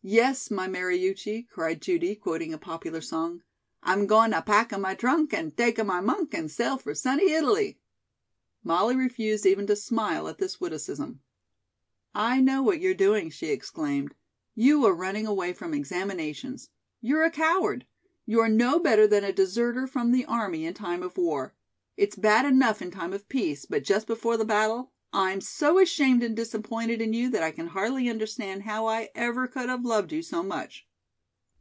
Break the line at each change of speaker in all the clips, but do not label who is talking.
Yes, my Mariucci, cried Judy, quoting a popular song. I'm goin' to pack a my trunk and take a my monk and sail for sunny Italy. Molly refused even to smile at this witticism. I know what you're doing, she exclaimed. You are running away from examinations. You're a coward. You are no better than a deserter from the army in time of war. It's bad enough in time of peace, but just before the battle, I'm so ashamed and disappointed in you that I can hardly understand how I ever could have loved you so much.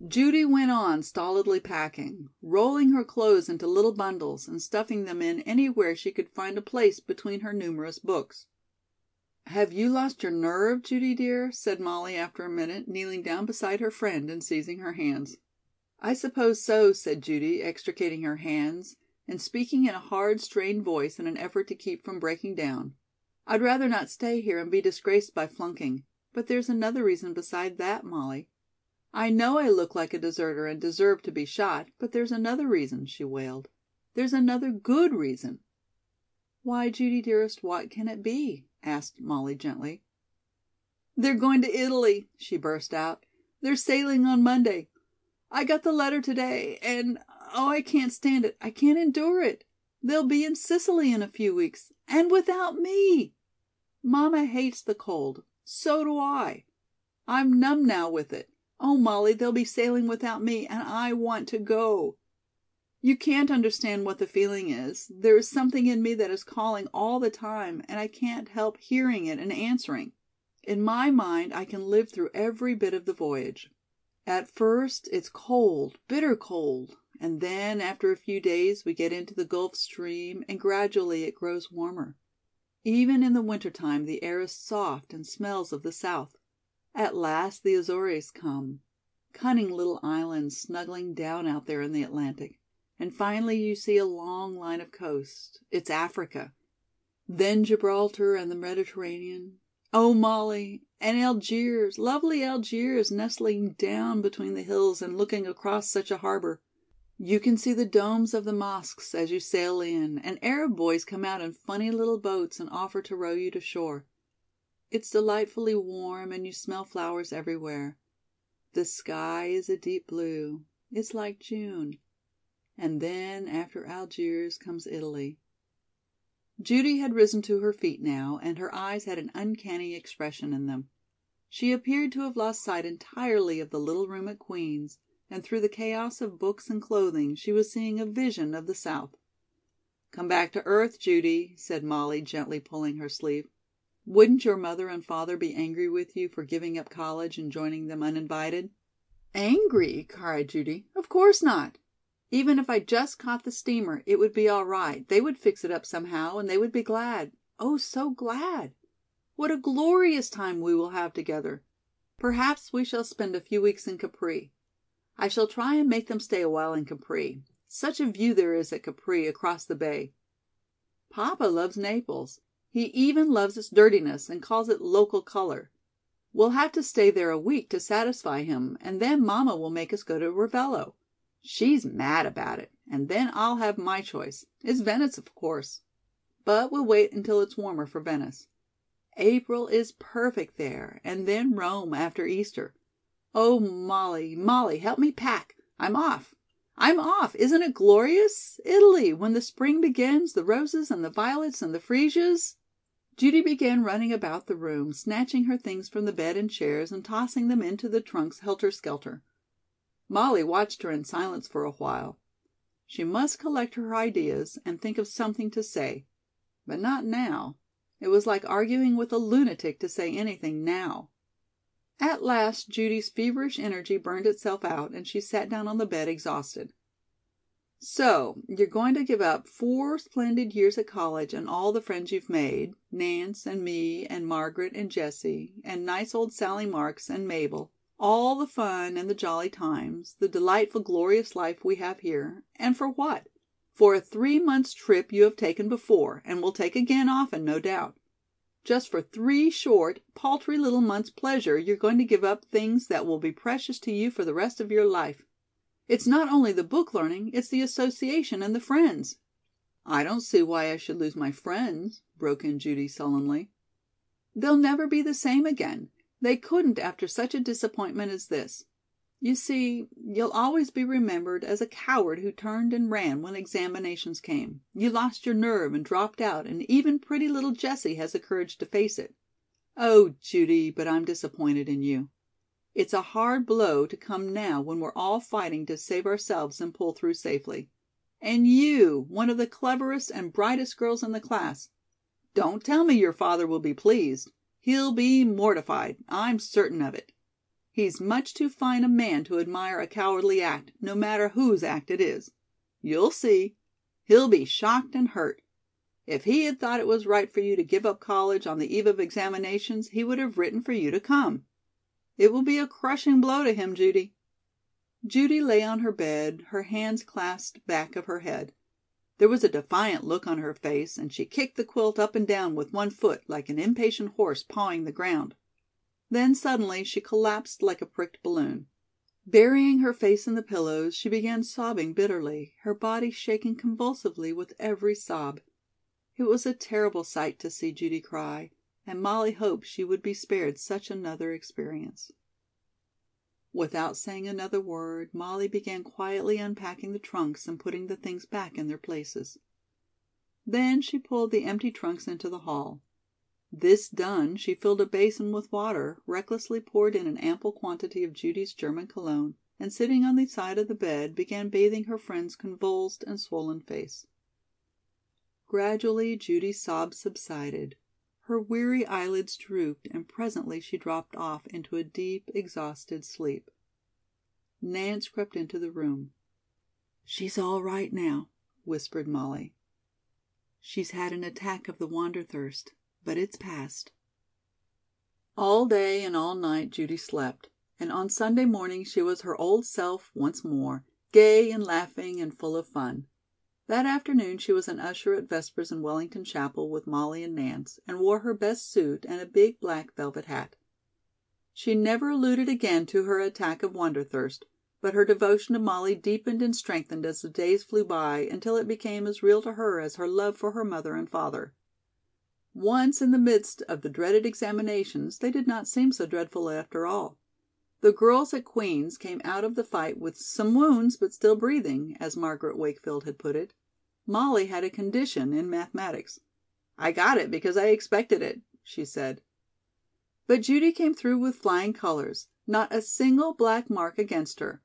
Judy went on stolidly packing, rolling her clothes into little bundles and stuffing them in anywhere she could find a place between her numerous books. "Have you lost your nerve, Judy dear?" said Molly after a minute, kneeling down beside her friend and seizing her hands. "I suppose so," said Judy, extricating her hands and speaking in a hard, strained voice in an effort to keep from breaking down. I'd rather not stay here and be disgraced by flunking. But there's another reason beside that, Molly. I know I look like a deserter and deserve to be shot, but there's another reason," she wailed. "There's another good reason." "Why, Judy dearest, what can it be?" asked Molly gently. "They're going to Italy," she burst out. "They're sailing on Monday. I got the letter today, and oh, I can't stand it. I can't endure it. They'll be in Sicily in a few weeks, and without me! Mama hates the cold. So do I. I'm numb now with it. Oh, Molly, they'll be sailing without me, and I want to go. You can't understand what the feeling is. There is something in me that is calling all the time, and I can't help hearing it and answering. In my mind I can live through every bit of the voyage. At first it's cold, bitter cold, and then after a few days we get into the Gulf Stream and gradually it grows warmer. Even in the winter time the air is soft and smells of the South. At last the Azores come, cunning little islands snuggling down out there in the Atlantic, and finally you see a long line of coast. It's Africa. Then Gibraltar and the Mediterranean. Oh, Molly, and Algiers, lovely Algiers nestling down between the hills and looking across such a harbor. You can see the domes of the mosques as you sail in, and Arab boys come out in funny little boats and offer to row you to shore. It's delightfully warm and you smell flowers everywhere. The sky is a deep blue. It's like June. And then after Algiers comes Italy. Judy had risen to her feet now, and her eyes had an uncanny expression in them. She appeared to have lost sight entirely of the little room at Queen's and through the chaos of books and clothing she was seeing a vision of the South. "Come back to earth, Judy," said Molly, gently pulling her sleeve. "Wouldn't your mother and father be angry with you for giving up college and joining them uninvited?" "Angry?" cried Judy. "Of course not. Even if I just caught the steamer, it would be all right, they would fix it up somehow and they would be glad, oh, so glad! What a glorious time we will have together. Perhaps we shall spend a few weeks in Capri. I shall try and make them stay a while in Capri. Such a view there is at Capri across the bay. Papa loves Naples. He even loves its dirtiness and calls it local color. We'll have to stay there a week to satisfy him and then mamma will make us go to Ravello. She's mad about it, and then I'll have my choice. It's Venice, of course. But we'll wait until it's warmer for Venice. April is perfect there, and then Rome after Easter. Oh, Molly, Molly, help me pack. I'm off. I'm off. Isn't it glorious? Italy, when the spring begins, the roses and the violets and the freesias." Judy began running about the room, snatching her things from the bed and chairs and tossing them into the trunks helter skelter. Molly watched her in silence for a while. She must collect her ideas and think of something to say. But not now. It was like arguing with a lunatic to say anything now. At last Judy's feverish energy burned itself out and she sat down on the bed exhausted. "So you're going to give up four splendid years at college and all the friends you've made, Nance and me and Margaret and Jessie, and nice old Sallie Marks and Mabel, all the fun and the jolly times, the delightful, glorious life we have here, and for what? For a three months' trip you have taken before and will take again often, no doubt. Just for three short, paltry little months' pleasure you're going to give up things that will be precious to you for the rest of your life. It's not only the book learning, it's the association and the friends." "I don't see why I should lose my friends," broke in Judy sullenly. "They'll never be the same again. They couldn't after such a disappointment as this. You see, you'll always be remembered as a coward who turned and ran when examinations came. You lost your nerve and dropped out and even pretty little Jessie has the courage to face it. Oh, Judy, but I'm disappointed in you. It's a hard blow to come now when we're all fighting to save ourselves and pull through safely. And you, one of the cleverest and brightest girls in the class. Don't tell me your father will be pleased. He'll be mortified, I'm certain of it. He's much too fine a man to admire a cowardly act, no matter whose act it is. You'll see. He'll be shocked and hurt. If he had thought it was right for you to give up college on the eve of examinations, he would have written for you to come. It will be a crushing blow to him, Judy." Judy lay on her bed, her hands clasped back of her head. There was a defiant look on her face and she kicked the quilt up and down with one foot like an impatient horse pawing the ground. Then suddenly she collapsed like a pricked balloon. Burying her face in the pillows, she began sobbing bitterly, her body shaking convulsively with every sob. It was a terrible sight to see Judy cry, and Molly hoped she would be spared such another experience. Without saying another word, Molly began quietly unpacking the trunks and putting the things back in their places. Then she pulled the empty trunks into the hall. This done, she filled a basin with water, recklessly poured in an ample quantity of Judy's German cologne, and sitting on the side of the bed, began bathing her friend's convulsed and swollen face. Gradually Judy's sobs subsided. Her weary eyelids drooped and presently she dropped off into a deep, exhausted sleep. Nance crept into the room. "She's all right now," whispered Molly. "She's had an attack of the wanderthirst, but it's past." All day and all night Judy slept, and on Sunday morning she was her old self once more, gay and laughing and full of fun. That afternoon she was an usher at Vespers in Wellington Chapel with Molly and Nance, and wore her best suit and a big black velvet hat. She never alluded again to her attack of wanderthirst, but her devotion to Molly deepened and strengthened as the days flew by until it became as real to her as her love for her mother and father. Once in the midst of the dreaded examinations, they did not seem so dreadful after all. The girls at Queen's came out of the fight with "some wounds but still breathing," as Margaret Wakefield had put it. Molly had a condition in mathematics. "I got it because I expected it," she said. But Judy came through with flying colors, not a single black mark against her.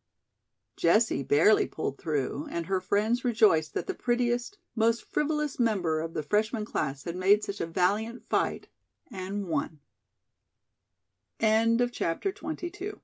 Jessie barely pulled through, and her friends rejoiced that the prettiest, most frivolous member of the freshman class had made such a valiant fight and won. CHAPTER XXIII.